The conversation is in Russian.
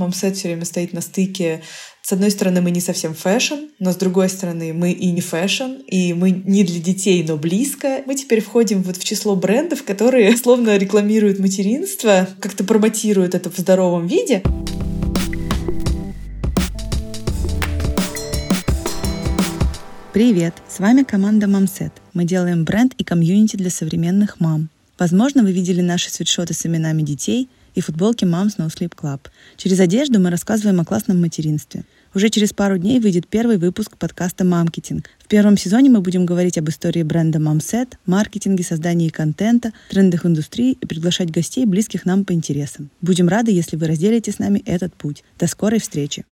Мамсет все время стоит на стыке. С одной стороны, мы не совсем fashion, но с другой стороны, мы и не fashion, и мы не для детей, но близко. Мы теперь входим вот в число брендов, которые условно рекламируют материнство, как-то промотируют это в здоровом виде. Привет! С вами команда Мамсет. Мы делаем бренд и community для современных мам. Возможно, вы видели наши свитшоты с именами детей и футболки Moms No Sleep Club. Через одежду мы рассказываем о классном материнстве. Уже через пару дней выйдет первый выпуск подкаста «Мамкетинг». В первом сезоне мы будем говорить об истории бренда Мамсет, маркетинге, создании контента, трендах индустрии и приглашать гостей, близких нам по интересам. Будем рады, если вы разделите с нами этот путь. До скорой встречи!